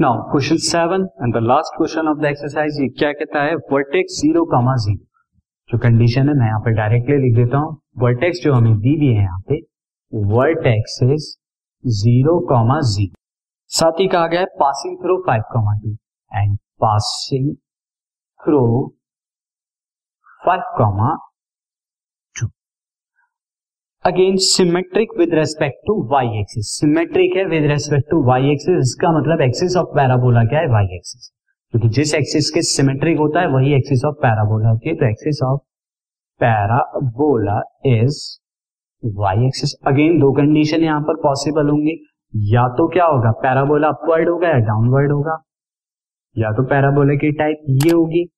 Now question seven and the last question of the exercise ये क्या कहता है? वर्टेक्स ज़ीरो कामा ज़ीरो जो कंडीशन है, मैं यहाँ पे डायरेक्टली लिख देता हूँ। वर्टेक्स जो हमें दी हुई है यहाँ पे vertex is zero comma zero साथ ही कहा गया है passing through five comma two and passing through five comma again symmetric with respect to Y axis symmetric है with respect to Y axis इसका मतलब एक्सिस ऑफ़ पैराबोला क्या है? वाई एक्सिस क्योंकि जिस एक्सिस के सिमेट्रिक होता है, वही एक्सिस ऑफ़ पैराबोला होती है तो axis of parabola is Y axis again दो कंडीशन यहाँ पर पॉसिबल होंगे. या तो क्या होगा? पैराबोला अपवर्ड होगा या डाउनवर्ड होगा? या तो पैराबोला की टाइप ये होगी,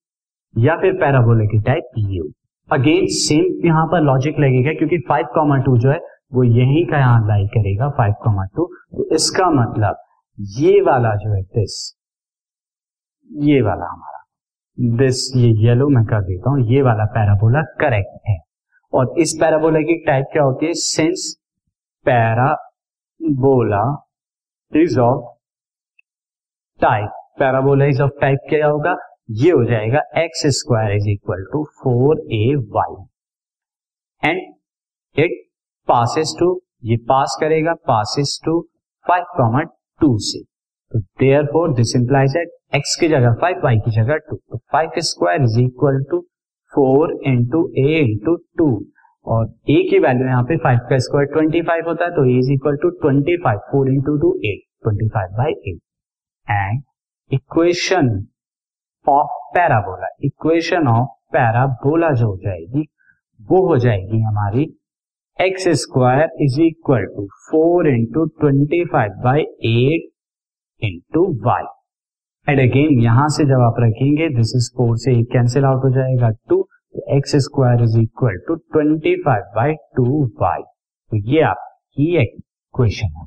या फिर पैराबोला की टाइप ये होगी. अगेन सेम यहाँ पर लॉजिक लगेगा क्योंकि फाइव कॉमा टू जो है, वो यही का यहाँ लाई करेगा फाइव कॉमा टू तो इसका मतलब ये वाला जो है दिस ये वाला हमारा दिस ये येलो मैं कर देता हूँ, ये वाला पैराबोला करेक्ट है. और इस पैराबोला की टाइप क्या होती है? Since parabola is of type parabola is of type क्या होगा? ये हो जाएगा X square is equal to four A Y and it passes to ये पास करेगा passes to five comma two से। तो therefore this implies at X की जगह फाइव वाई की जगह टू तो five square is equal to four into A into two और ए की वैल्यू यहाँ पे फाइव का स्क्वायर ट्वेंटी फाइव होता है तो A is equal to twenty five four into two eight twenty five by eight and equation of parabola equation of parabola जो हो जाएगी, वो हो जाएगी हमारी X square is equal to four into twenty five by eight into Y and again यहाँ से जब आप रखेंगे दिस इज़ फोर से एक कैंसिल आउट हो जाएगा टू तो X square is equal to twenty five by two Y तो ये आपकी इक्वेशन है।